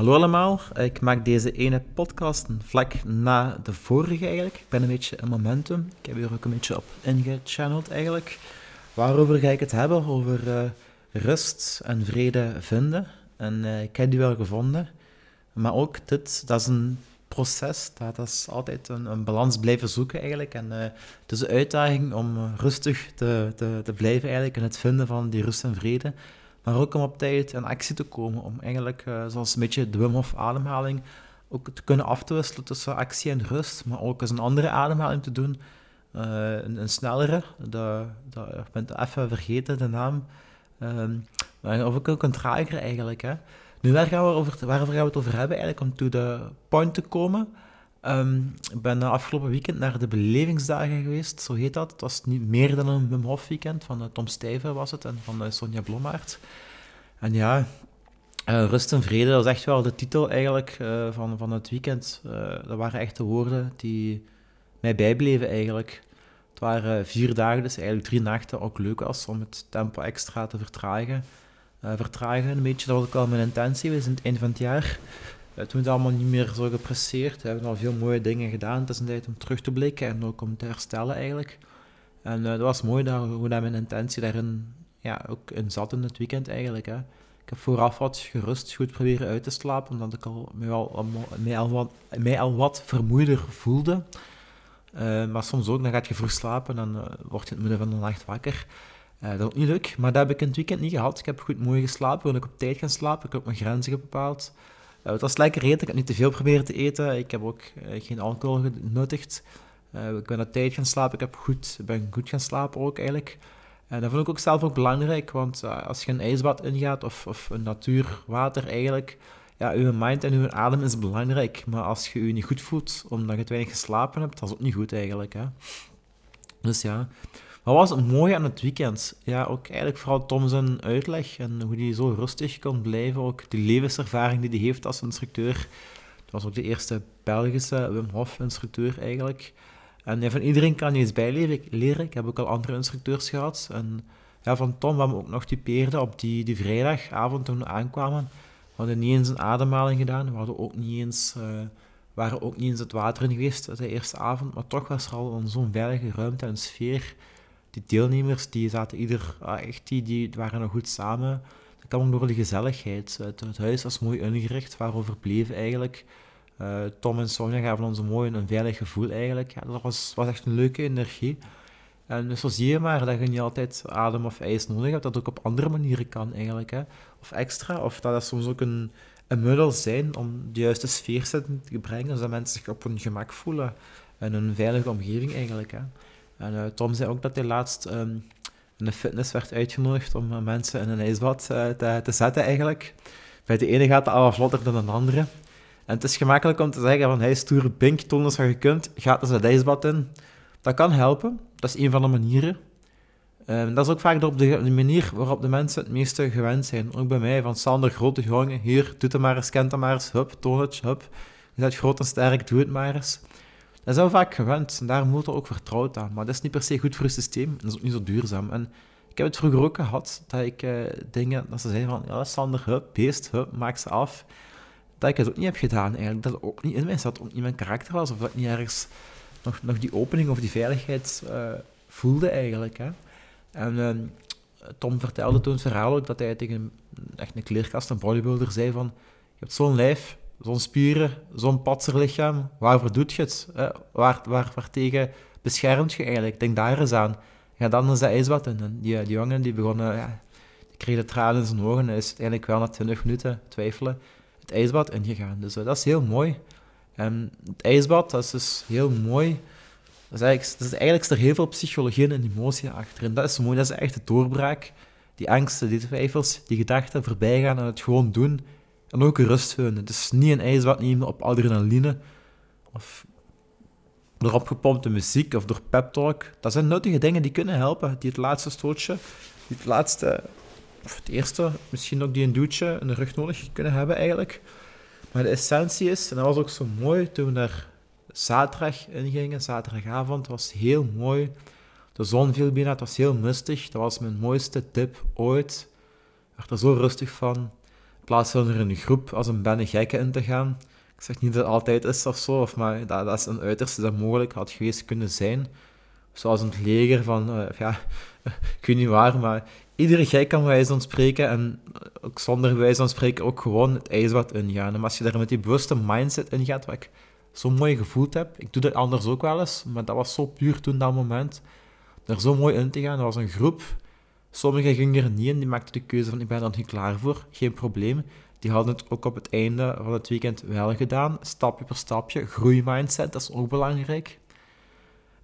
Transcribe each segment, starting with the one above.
Hallo allemaal, ik maak deze ene podcast vlak na de vorige eigenlijk. Ik ben een beetje in momentum. Ik heb hier ook een beetje op ingechanneld eigenlijk. Waarover ga ik het hebben? Over uh, rust en vrede vinden. En uh, ik heb die wel gevonden. Maar ook dit, dat is een proces. Dat, is altijd een, een, balans blijven zoeken eigenlijk. En uh, het is een uitdaging om rustig te, te, te blijven eigenlijk in het vinden van die rust en vrede maar ook om op tijd in actie te komen. Om eigenlijk, uh, zoals een beetje de Wim Hof ademhaling, ook te kunnen af te wisselen tussen actie en rust. Maar ook eens een andere ademhaling te doen. Uh, een, snellere, de, de, ik ben even vergeten, de naam. Um, of ook, ook een trager eigenlijk. Hè. Nu, waar gaan we over, waarover gaan we het over hebben eigenlijk? Om to the point te komen. Um, ik ben afgelopen weekend naar de belevingsdagen geweest, zo heet dat. Het was niet meer dan een Wim weekend, van uh, Tom Stijver was het en van uh, Sonja Blommaert. En ja, uh, rust en vrede, dat is echt wel de titel eigenlijk van, van het weekend. dat waren echt de woorden die mij bijbleven eigenlijk. Het waren vier dagen, dus eigenlijk drie nachten, ook leuk was om het tempo extra te vertragen. vertragen een beetje, dat was ook al mijn intentie, we zijn het einde van het jaar. Eh, toen het allemaal niet meer zo gepresseerd. We hebben al veel mooie dingen gedaan. Het is een tijd om terug te blikken en ook om te herstellen eigenlijk. En uh, dat was mooi dat, hoe dat mijn intentie daarin ja, ook in zat in het weekend eigenlijk. Hè. Ik heb vooraf wat gerust goed proberen uit te slapen, omdat ik al, mij, al, wat, al wat vermoeider voelde. Uh, maar soms ook, dan gaat je vroeg slapen en dan uh, word je het midden van de nacht wakker. Dat is ook niet leuk, maar dat heb ik in het weekend niet gehad. Ik heb goed mooi geslapen, wil ik op tijd gaan slapen. Ik heb mijn grenzen bepaald. Uh, het was lekker eten, ik heb niet te veel proberen te eten. Ik heb ook uh, geen alcohol genuttigd. Uh, ik ben op tijd gaan slapen, ik heb goed, ben goed gaan slapen ook eigenlijk. En dat vond ik ook zelf ook belangrijk, want als je een ijsbad ingaat of, of een natuurwater eigenlijk, ja, uw mind en uw adem is belangrijk. Maar als je je niet goed voelt omdat je te weinig geslapen hebt, dat is ook niet goed eigenlijk. Hè? Dus ja, wat was het mooie aan het weekend? Ja, ook eigenlijk vooral Tom zijn uitleg en hoe hij zo rustig kon blijven. Ook die levenservaring die hij heeft als instructeur. Dat was ook de eerste Belgische Wim Hof instructeur eigenlijk. En van iedereen kan je iets bijleren. Ik heb ook al andere instructeurs gehad. En ja, van Tom, wat we ook nog typeerde op die, die vrijdagavond toen we aankwamen, we hadden niet eens een ademhaling gedaan. We hadden ook niet eens, uh, waren ook niet eens het water in geweest de eerste avond. Maar toch was er al zo'n veilige ruimte en sfeer die deelnemers die zaten ieder, ah, echt, die, die waren nog goed samen. Dat kwam door de gezelligheid. Het, het, huis was mooi ingericht, waarover bleven eigenlijk. Uh, Tom en Sonja gaven ons een mooi een veilig gevoel eigenlijk. Ja, dat was, was echt een leuke energie. En dus zo zie je maar dat je niet altijd adem of ijs nodig hebt, dat ook op andere manieren kan eigenlijk. Hè. Of extra, of dat er soms ook een, een middel zijn om de juiste sfeer te brengen, zodat mensen zich op hun gemak voelen. En een veilige omgeving eigenlijk. Hè. En uh, Tom zei ook dat hij laatst um, in de fitness werd uitgenodigd om uh, mensen in een ijsbad uh, te, te, zetten eigenlijk. Bij de ene gaat het al vlotter dan de andere. En het is gemakkelijk om te zeggen van, hey, stoere bink, toon je kunt, ga eens het ijsbad in. Dat kan helpen, dat is een van de manieren. Um, dat is ook vaak de, de, manier waarop de mensen het meeste gewend zijn. Ook bij mij, van Sander, grote jongen, hier, doe het maar eens, kent het maar eens, hup, toon het, hup. Je bent groot en sterk, doe het maar eens. Dat is wel vaak gewend en daar moet er ook vertrouwd aan. Maar dat is niet per se goed voor het systeem en dat is ook niet zo duurzaam. En ik heb het vroeger ook gehad, dat ik uh, dingen, dat ze zeiden van, ja, Sander, hup, beest, hup, maak ze af. Dat ik het ook niet heb gedaan eigenlijk. Dat het ook niet in mij zat, ook niet mijn karakter was, of dat ik niet ergens nog, nog die opening of die veiligheid uh, voelde eigenlijk. Hè. En uh, Tom vertelde toen het verhaal ook dat hij tegen echt een kleerkast, een bodybuilder, zei van, je hebt zo'n lijf, zo'n spieren, zo'n patserlichaam, waarvoor doet je het? Waar, waar, waar tegen beschermt je eigenlijk? Denk daar eens aan. Ga dan eens dat ijsbad in. En die, die jongen die begonnen, ja, die kreeg de tranen in zijn ogen en is uiteindelijk wel na 20 minuten twijfelen het ijsbad ingegaan. Dus uh, dat is heel mooi. En het ijsbad, dat is dus heel mooi. Dat is, eigenlijk, dat is eigenlijk er heel veel psychologie en emotie achter. En dat is mooi, dat is echt de doorbraak. Die angsten, die twijfels, die gedachten voorbij gaan en het gewoon doen en ook rust. Het is niet een ijsbad nemen op adrenaline of door opgepompte muziek of door pep talk. Dat zijn nuttige dingen die kunnen helpen. Die het laatste stootje, die het laatste, of het eerste, misschien ook die een duwtje in de rug nodig kunnen hebben eigenlijk. Maar de essentie is, en dat was ook zo mooi toen we daar zaterdag in gingen, zaterdagavond, was heel mooi. De zon viel binnen, het was heel mistig. Dat was mijn mooiste tip ooit. Ik werd er zo rustig van plaats van er een groep als een bende gekken in te gaan. Ik zeg niet dat het altijd is of zo, of maar dat, dat is een uiterste dat mogelijk had geweest kunnen zijn. Zoals het leger van, uh, ja, ik weet niet waar, maar iedere gek kan wijze van spreken en ook zonder wijze van spreken ook gewoon het ijsbad ingaan. En als je daar met die bewuste mindset in gaat, wat ik zo mooi gevoeld heb, ik doe dat anders ook wel eens, maar dat was zo puur toen dat moment, er zo mooi in te gaan. Dat was een groep, sommigen gingen er niet in, die maakten de keuze van ik ben er niet klaar voor, geen probleem. Die hadden het ook op het einde van het weekend wel gedaan, stapje per stapje, groeimindset, dat is ook belangrijk.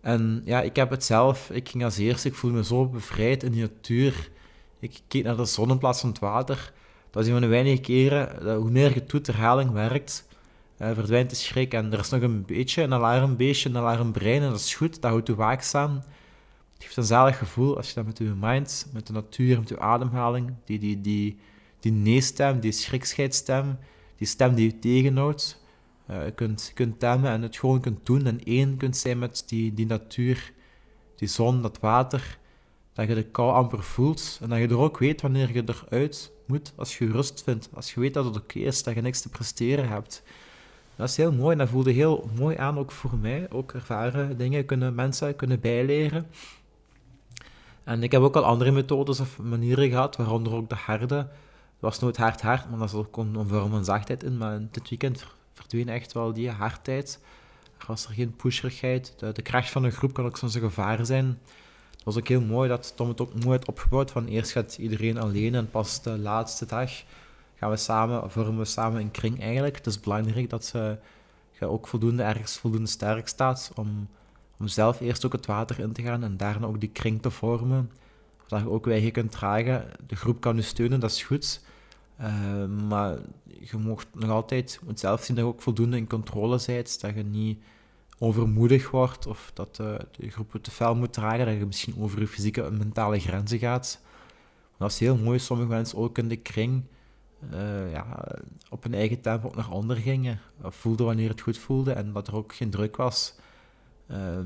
En ja, ik heb het zelf, ik ging als eerste, ik voelde me zo bevrijd in de natuur. Ik keek naar de zon in plaats van het water. Dat is een van de weinige keren, hoe meer je doet, herhaling werkt, uh, verdwijnt de schrik. En er is nog een beetje een alarmbeestje, een alarmbrein, en dat is goed, dat houdt je waakzaam. Het geeft een zalig gevoel als je dat met je mind, met de natuur, met je ademhaling, die, die, die, die nee-stem, die schrikscheidstem, die stem die je tegenhoudt, uh, kunt, kunt temmen en het gewoon kunt doen en één kunt zijn met die, die natuur, die zon, dat water, dat je de kou amper voelt en dat je er ook weet wanneer je eruit moet als je rust vindt, als je weet dat het oké is, dat je niks te presteren hebt. Dat is heel mooi en dat voelde heel mooi aan, ook voor mij. Ook ervaren dingen kunnen mensen kunnen bijleren. En ik heb ook al andere methodes of manieren gehad, waaronder ook de harde. Het was nooit hard hard, maar dat is ook een vorm van zachtheid in. Maar dit weekend verdween echt wel die hardheid. Er was er geen pusherigheid. De, kracht van een groep kan ook soms een gevaar zijn. Het was ook heel mooi dat Tom het ook mooi had opgebouwd. Van eerst gaat iedereen alleen en pas de laatste dag gaan we samen, vormen we samen een kring eigenlijk. Het is belangrijk dat je ook voldoende ergens voldoende sterk staat om, om zelf eerst ook het water in te gaan en daarna ook die kring te vormen. Zodat je ook wij kunt dragen. De groep kan je steunen, dat is goed. Uh, maar je mocht nog altijd, moet zelf zien dat je ook voldoende in controle bent, dat je niet overmoedig wordt of dat de, de groep te fel moet dragen, dat je misschien over je fysieke en mentale grenzen gaat. dat is heel mooi, sommige mensen ook in de kring uh, ja, op hun eigen tempo ook naar onder gingen, voelden wanneer het goed voelde en dat er ook geen druk was. Uh,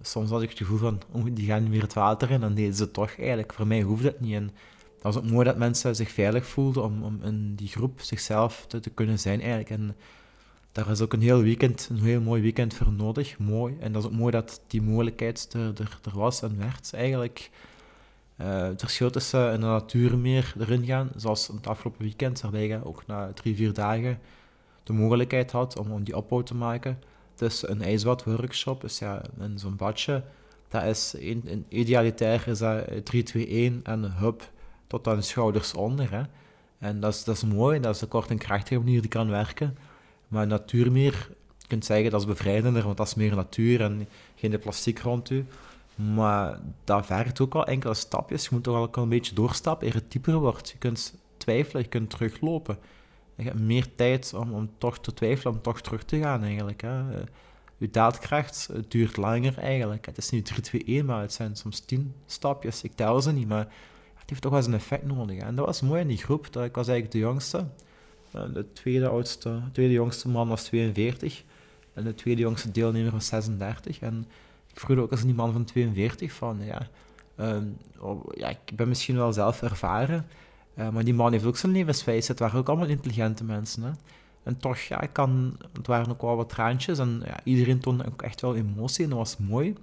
soms had ik het gevoel van, oh, die gaan meer het water in, en deden ze toch eigenlijk. Voor mij hoefde het niet. En dat was ook mooi dat mensen zich veilig voelden om, om in die groep zichzelf te, te kunnen zijn eigenlijk. En daar is ook een heel weekend, een heel mooi weekend voor nodig. Mooi. En dat is ook mooi dat die mogelijkheid er, er, er was en werd eigenlijk. Uh, het verschil tussen in de natuur meer erin gaan, zoals het afgelopen weekend, waarbij je ook na drie, vier dagen de mogelijkheid had om, om die opbouw te maken. Dus een ijsbad-workshop, dus ja, in zo'n badje, dat is in, in idealitair is dat 3, 2, 1 en hup, tot aan de schouders onder. Hè. En dat is, dat is mooi, dat is een kort en krachtige manier die kan werken. Maar natuurmeer, je kunt zeggen dat is bevrijdender, want dat is meer natuur en geen plastic rond u. Maar dat vergt ook al enkele stapjes. Je moet toch al een beetje doorstappen eer het dieper wordt. Je kunt twijfelen, je kunt teruglopen. Je hebt meer tijd om, om toch te twijfelen, om toch terug te gaan eigenlijk. Hè. Je daadkracht het duurt langer eigenlijk. Het is niet 3, 2, 1, maar het zijn soms 10 stapjes. Ik tel ze niet, maar het heeft toch wel eens een effect nodig. En dat was mooi in die groep. Dat ik was eigenlijk de jongste. Eh, de tweede, oudste, tweede jongste man was 42. En de tweede jongste deelnemer was 36. En ik vroeg ook als die man van 42 van, ja, uh, ja, ik ben misschien wel zelf ervaren, uh, maar die man heeft ook zijn levenswijze. Het waren ook allemaal intelligente mensen. Hè? En toch, ja, ik kan, het waren ook wel wat traantjes en ja, iedereen toonde ook echt wel emotie en dat was mooi.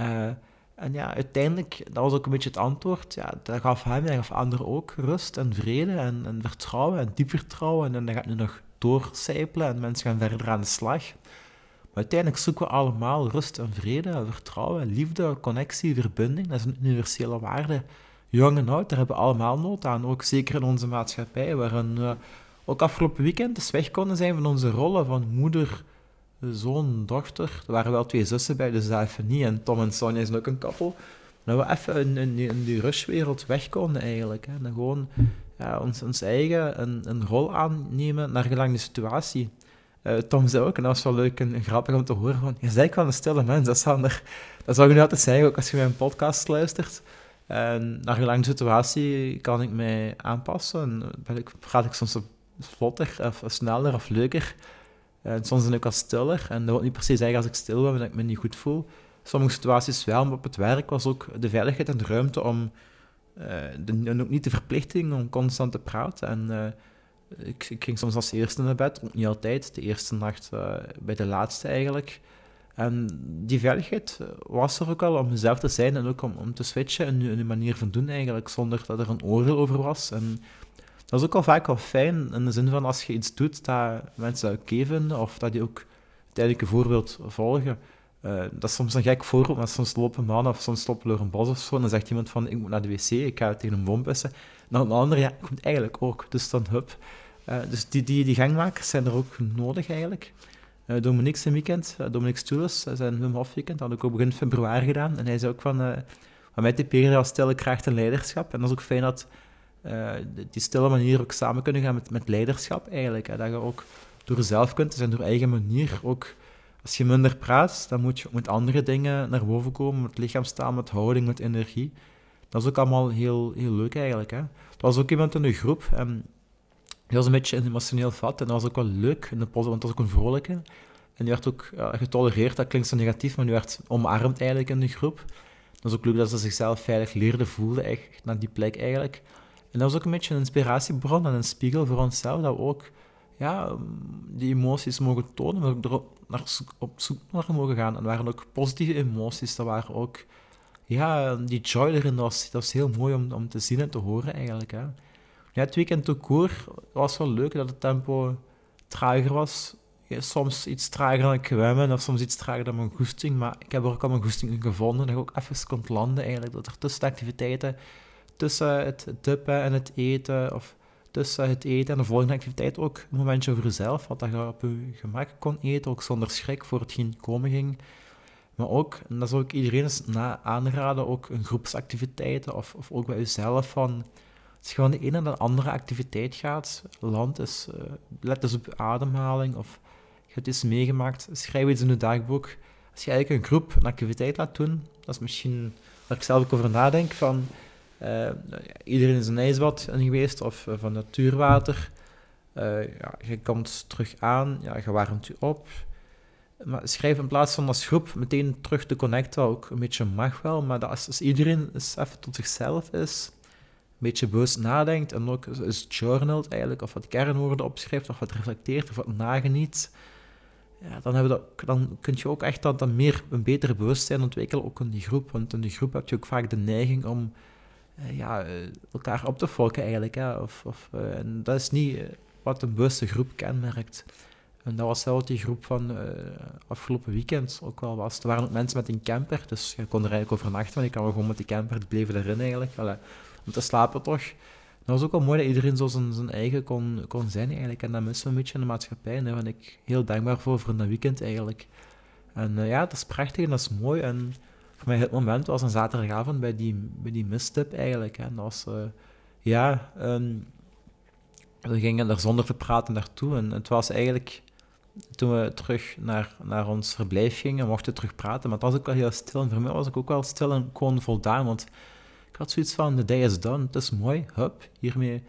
Uh, en ja, uiteindelijk, dat was ook een beetje het antwoord. Ja, dat gaf hem, dat gaf anderen ook rust en vrede en, en vertrouwen en diep vertrouwen. En, en dat gaat nu nog doorcijpelen en mensen gaan verder aan de slag uiteindelijk zoeken we allemaal rust en vrede, vertrouwen, liefde, connectie, verbinding. Dat is een universele waarde. Jong en oud, daar hebben we allemaal nood aan. Ook zeker in onze maatschappij, waarin we ook afgelopen weekend dus weg konden zijn van onze rollen van moeder, zoon, dochter. Er waren wel twee zussen bij, dus dat even niet. En Tom en Sonja zijn ook een koppel. Dat we even in, in, die rushwereld weg konden eigenlijk. Hè. En gewoon ja, ons, ons eigen een, een rol aannemen naar gelang de situatie. Uh, Tom zei ook, en dat was wel leuk en, grappig om te horen, van, je bent wel een stille mens, dat, Sander. Dat zou je nu altijd zeggen, ook als je mijn podcast luistert. En naar gelang de situatie kan ik mij aanpassen. En ben ik, praat ik soms vlotter, of sneller, of leuker. Soms ben ik wat stiller. En dat wil niet per se zeggen als ik stil ben, dat ik me niet goed voel. Sommige situaties wel, maar op het werk was ook de veiligheid en de ruimte om... Uh, de, en ook niet de verplichting om constant te praten. En... Uh, ik, ging soms als eerste naar bed, ook niet altijd. De eerste nacht uh, bij de laatste eigenlijk. En die veiligheid was er ook al om mezelf te zijn en ook om, om te switchen in je, manier van doen eigenlijk, zonder dat er een oordeel over was. En dat is ook al vaak wel fijn, in de zin van als je iets doet dat mensen oké vinden, of dat die ook uiteindelijk een voorbeeld volgen. Uh, dat is soms een gek voorbeeld, maar soms lopen mannen of soms lopen door een bos of zo, en dan zegt iemand van, ik moet naar de wc, ik ga tegen een boom pissen. En dan een ander, ja, ik eigenlijk ook. Dus dan, hup. Uh, dus die, die, die gangmakers zijn er ook nodig eigenlijk. Uh, Dominique zijn weekend, uh, Dominique Stulis, zijn Wim Hof weekend, had ik ook begin februari gedaan. En hij zei ook van, uh, van mij typeren als stille kracht en leiderschap. En dat is ook fijn dat die stille manier ook samen kunnen gaan met, met leiderschap eigenlijk. Hè. Dat je ook door zelf kunt, dus door eigen manier ook... Als je minder praat, dan moet je met andere dingen naar boven komen, met lichaamstaal, met houding, met energie. Dat is ook allemaal heel, heel leuk eigenlijk. Hè. Er was ook iemand in de groep, en die was een beetje emotioneel vat en dat was ook wel leuk in de want dat was ook een vrolijke. En die werd ook getolereerd, dat klinkt zo negatief, maar die werd omarmd eigenlijk in de groep. Dat was ook leuk dat ze zichzelf veilig leerde voelen, echt, naar die plek eigenlijk. En dat was ook een beetje een inspiratiebron en een spiegel voor onszelf, dat we ook ja, die emoties mogen tonen, maar er naar, op zoek naar mogen gaan. En waren ook positieve emoties, dat waren ook... Ja, die joy erin, dat was, dat was heel mooi om, om te zien en te horen eigenlijk. Hè. Ja, het weekend te koer was wel leuk dat het tempo trager was. soms iets trager dan ik gewend of soms iets trager dan mijn goesting. Maar ik heb er ook al mijn goesting in gevonden. Dat ik ook even kon landen eigenlijk. Dat er tussen de activiteiten, tussen het duppen en het eten, of tussen het eten en de volgende activiteit ook een momentje voor jezelf had. Dat je op je gemak kon eten, ook zonder schrik voor hetgeen komen ging. Maar ook, en dat zou ik iedereen eens na aanraden, ook een groepsactiviteiten of, of ook bij jezelf van als je van de ene naar de andere activiteit gaat, land is, uh, let eens op je ademhaling of je hebt iets meegemaakt, schrijf iets in je dagboek. Als je eigenlijk een groep een activiteit laat doen, dat is misschien waar ik zelf ook over nadenk, van uh, iedereen is een ijsbad in geweest of uh, van natuurwater. ja, je komt terug aan, ja, je warmt je op. Maar schrijf in plaats van als groep meteen terug te connecten, ook een beetje mag wel, maar dat als, als iedereen eens even tot zichzelf is, beetje bewust nadenkt en ook eens journalt eigenlijk, of wat kernwoorden opschrijft, of wat reflecteert, of wat nageniet, ja, dan, hebben dat, dan kun je ook echt dan meer een beter bewustzijn ontwikkelen, ook in die groep. Want in die groep heb je ook vaak de neiging om eh, ja, eh, elkaar op te volken eigenlijk. Hè. Of, of, uh, en dat is niet wat een bewuste groep kenmerkt. En dat was zelf die groep van afgelopen weekend ook wel was. Er waren ook mensen met een camper, dus je kon er eigenlijk overnachten, want je kan wel gewoon met die camper, die bleven erin eigenlijk. Om te slapen toch. Dat was ook wel mooi dat iedereen zo zijn, zijn eigen kon, kon zijn eigenlijk. En dat missen we een beetje in de maatschappij. En daar ben ik heel dankbaar voor, voor een weekend eigenlijk. En uh, ja, dat is prachtig en dat is mooi. En voor mij het moment was een zaterdagavond bij die, bij die mistip eigenlijk. En dat was, uh, ja, um, we gingen er zonder te praten naartoe. En het was eigenlijk, toen we terug naar, naar ons verblijf gingen, mochten we terug praten. Maar het was ook wel heel stil. En voor mij was ik ook wel stil en gewoon voldaan. Want had zoiets van, the day is done, het is mooi, hup, hiermee.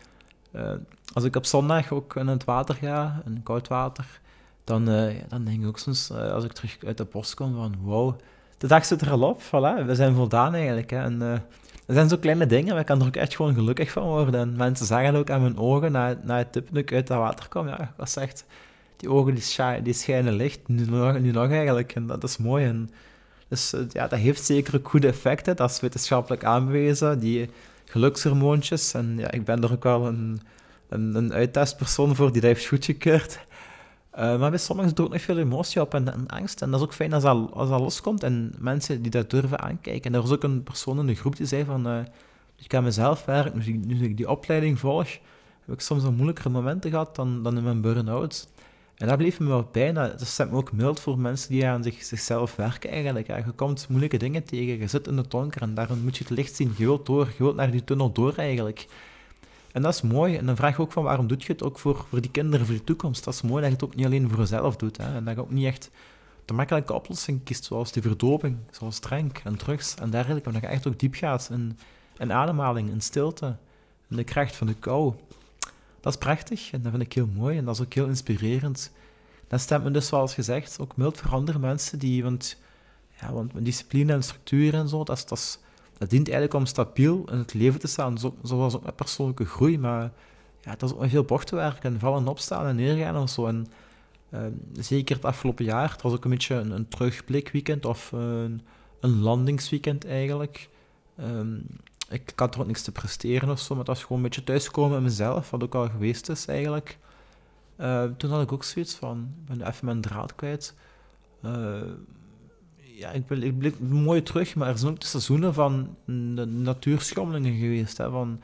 Uh, als ik op zondag ook in het water ga, in koud water, dan, ja, dan denk ik ook soms, uh, als ik terug uit de post kom, van wow, de dag zit er al op, voilà, we zijn voldaan eigenlijk. Hè. En, er zijn zo kleine dingen, maar ik kan er ook echt gewoon gelukkig van worden. En mensen zeggen ook aan mijn ogen, na, na het tip dat ik uit dat water kom, ja, wat zegt, die ogen die, die schijnen licht, nu nog, nu nog eigenlijk, en dat is mooi. En, dus eh, ja, dat heeft zeker goede effecten. Dat is wetenschappelijk aanbewezen, die gelukshormoontjes. En ja, ik ben er ook wel een, een, een uittestpersoon voor die dat heeft goedgekeurd. Uh, maar bij sommigen ook nog veel emotie op en, angst. En dat is ook fijn als dat, als dat loskomt en mensen die dat durven aankijken. En er was ook een persoon in de groep die zei van... Uh, ik kan mezelf werken, nu, nu ik die opleiding volg, heb ik soms een moeilijkere momenten gehad dan, dan in mijn burn-out. En dat bleef me wel bij. Dat, stemt me ook mild voor mensen die aan zich, zichzelf werken eigenlijk. Je komt moeilijke dingen tegen, je zit in het donker en daarom moet je het licht zien. Je wilt door, je wilt naar die tunnel door eigenlijk. En dat is mooi. En dan vraag je ook van waarom doe je het ook voor, voor die kinderen, voor de toekomst. Dat is mooi dat je het ook niet alleen voor jezelf doet. Hè. En dat je ook niet echt de makkelijke oplossing kiest, zoals die verdoping, zoals drank en drugs en dergelijke. Maar dat je echt ook diep gaat in, in ademhaling, in stilte, in de kracht van de kou dat is prachtig en dat vind ik heel mooi en dat is ook heel inspirerend. Dat stemt me dus, zoals gezegd, ook mild voor andere mensen die, want, ja, want discipline en structuur en zo, dat, dat, dat dient eigenlijk om stabiel in het leven te staan, zo, zoals ook met persoonlijke groei, maar ja, het was ook veel bochtenwerk en vallen opstaan en neergaan en zo. Ehm, zeker het afgelopen jaar, het was ook een beetje een, een terugblikweekend of een, een landingsweekend eigenlijk. Ehm, ik, had er ook niks te presteren of zo, maar het was gewoon een beetje thuiskomen in mezelf, wat ook al geweest is eigenlijk. Ehm, toen had ik ook zoiets van, ik ben even mijn draad kwijt. ja, ik, ben, ik blik mooi terug, maar er zijn ook de seizoenen van natuurschommelingen geweest. Hè, van,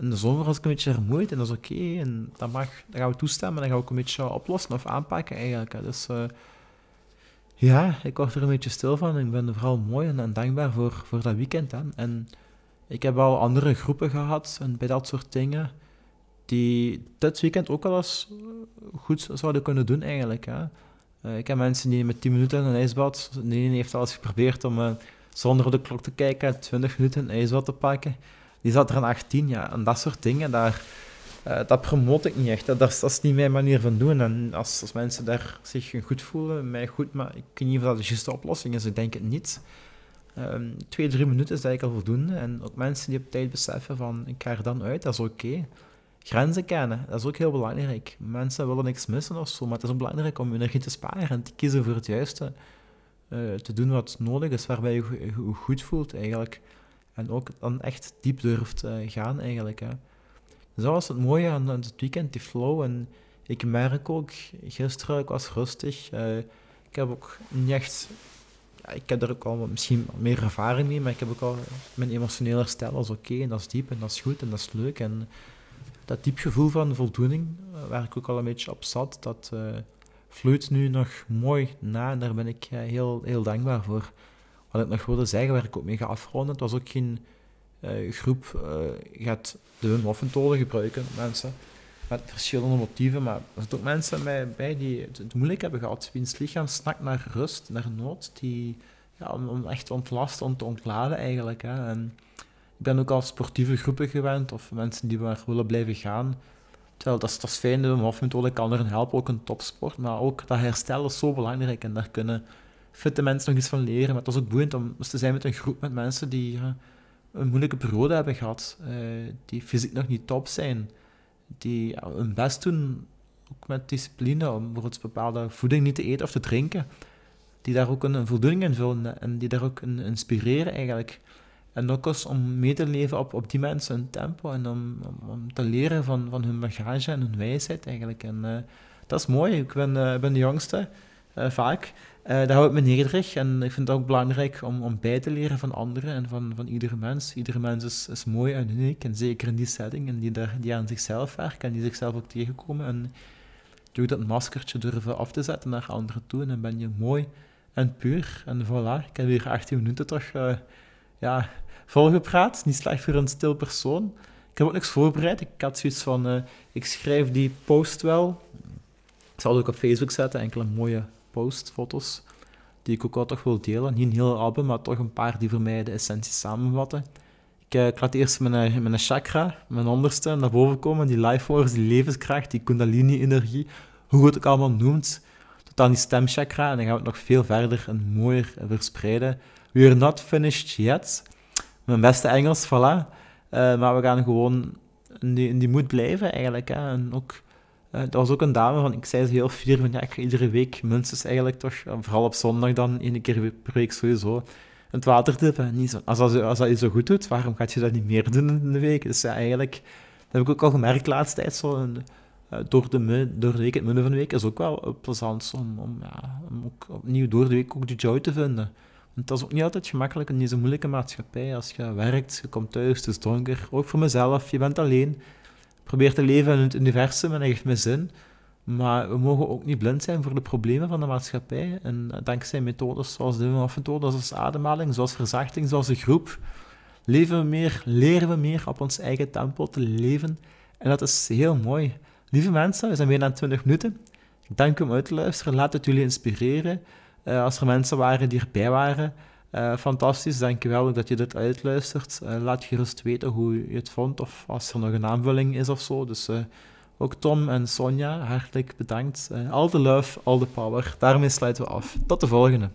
in de zomer was ik een beetje vermoeid en dat is oké. en dat mag, dan gaan we toestemmen en dan gaan we ook een beetje oplossen of aanpakken eigenlijk. Hè. Dus uh, ja, ik word er een beetje stil van. Ik ben vooral mooi en, dankbaar voor, voor dat weekend. Hè. En ik heb al andere groepen gehad en bij dat soort dingen die dit weekend ook al eens goed zouden kunnen doen eigenlijk. Hè. Uh, ik heb mensen die met 10 minuten in een ijsbad, ene heeft al eens geprobeerd om uh, zonder de klok te kijken 20 minuten een ijsbad te pakken die zat er een 18, ja. En dat soort dingen, daar, dat promote ik niet echt. Dat, dat, is niet mijn manier van doen. En als, als mensen daar zich goed voelen, mij goed, maar ik weet niet of dat de juiste oplossing is. Ik denk het niet. Um, twee, drie minuten is eigenlijk al voldoende. En ook mensen die op tijd beseffen van, ik ga er dan uit, dat is oké. Grenzen kennen, dat is ook heel belangrijk. Mensen willen niks missen of zo, maar het is ook belangrijk om energie te sparen en te kiezen voor het juiste. Uh, te doen wat nodig is, waarbij je je goed voelt eigenlijk. En ook dan echt diep durft uh, gaan eigenlijk. Hè. Dus dat was het mooie aan, het weekend, die flow. En ik merk ook, gisteren, ik was rustig. Uh, ik heb ook niet echt... Ik heb er ook al misschien meer ervaring mee, maar ik heb ook al... Mijn emotionele stijl als oké, en dat is diep, en dat is goed, en dat is leuk. En dat diep gevoel van voldoening, uh, waar ik ook al een beetje op zat, dat vloeit nu nog mooi na. En daar ben ik heel, heel dankbaar voor. Wat ik nog wilde zeggen, waar ik ook mee ga afronden, het was ook geen groep uh, gaat de Wim gebruiken, mensen met verschillende motieven, maar er zitten ook mensen bij, die het, moeilijk hebben gehad, wiens lichaam snakt naar rust, naar nood, die, ja, om, echt te ontlasten, om te ontladen eigenlijk. Hè. En ik ben ook al sportieve groepen gewend, of mensen die maar willen blijven gaan. Terwijl dat is, dat is fijn, de Wim kan erin helpen, ook een topsport, maar ook dat herstel is zo belangrijk en daar kunnen fitte mensen nog iets van leren. Maar het was ook boeiend om te zijn met een groep met mensen die een moeilijke periode hebben gehad, uh, die fysiek nog niet top zijn, die ja, hun best doen, ook met discipline, om bijvoorbeeld bepaalde voeding niet te eten of te drinken, die daar ook een, voldoening in vullen en die daar ook een, inspireren eigenlijk. En ook eens om mee te leven op, op die mensen hun tempo en om, om, te leren van, van hun bagage en hun wijsheid eigenlijk. En uh, dat is mooi. Ik ben, uh, ben de jongste, vaak. Uh, daar hou ik me nederig en ik vind het ook belangrijk om, om bij te leren van anderen en van, van iedere mens. Iedere mens is, is mooi en uniek en zeker in die setting en die, daar, die aan zichzelf werken en die zichzelf ook tegenkomen. En doe dat maskertje durven af te zetten naar anderen toe en dan ben je mooi en puur. En voilà, ik heb hier 18 minuten toch uh, ja, volgepraat. Niet slecht voor een stil persoon. Ik heb ook niks voorbereid. Ik had zoiets van, uh, ik schrijf die post wel. Ik zal het ook op Facebook zetten, enkele mooie postfoto's die ik ook wel toch wil delen. Niet een hele album, maar toch een paar die voor mij de essentie samenvatten. Ik, ik laat eerst mijn, eh, mijn chakra, mijn onderste, naar boven komen. Die life force, die levenskracht, die kundalini-energie, hoe het ook allemaal noemt. Tot aan die stemchakra. En dan gaan we het nog veel verder en mooier verspreiden. We're not finished yet. Mijn beste Engels, voilà. Uh, maar we gaan gewoon in die, in die moed blijven eigenlijk. Hè. En ook uh, er was ook een dame van, ik zei ze heel fier van, ja, ik ga iedere week minstens eigenlijk toch, vooral op zondag dan, één keer per week sowieso, het water. Niet zo, als, als, als dat je zo goed doet, waarom ga je dat niet meer doen in de week? Dus ja, eigenlijk, dat heb ik ook al gemerkt laatst tijd, zo, uh, door, de, door de week, het midden van de week, is ook wel plezant om, om, ja, om ook opnieuw door de week ook de joy te vinden. Want dat is ook niet altijd gemakkelijk in deze moeilijke maatschappij. Als je werkt, je komt thuis, het is donker, ook voor mezelf, je bent alleen probeer te leven in het universum en dat geeft zin. Maar we mogen ook niet blind zijn voor de problemen van de maatschappij. En dankzij methodes zoals de Wim methode zoals ademhaling, zoals verzachting, zoals de groep, leven we meer, leren we meer op ons eigen tempo te leven. En dat is heel mooi. Lieve mensen, we zijn weer aan 20 minuten. Dank u om uit te luisteren. Laat het jullie inspireren. Uh, als er mensen waren die erbij waren, uh, fantastisch, dankjewel dat je dit uitluistert. Uh, laat gerust weten hoe je het vond of als er nog een aanvulling is of zo. Dus uh, ook Tom en Sonja, hartelijk bedankt. all the love, all the power. Daarmee sluiten we af. Tot de volgende.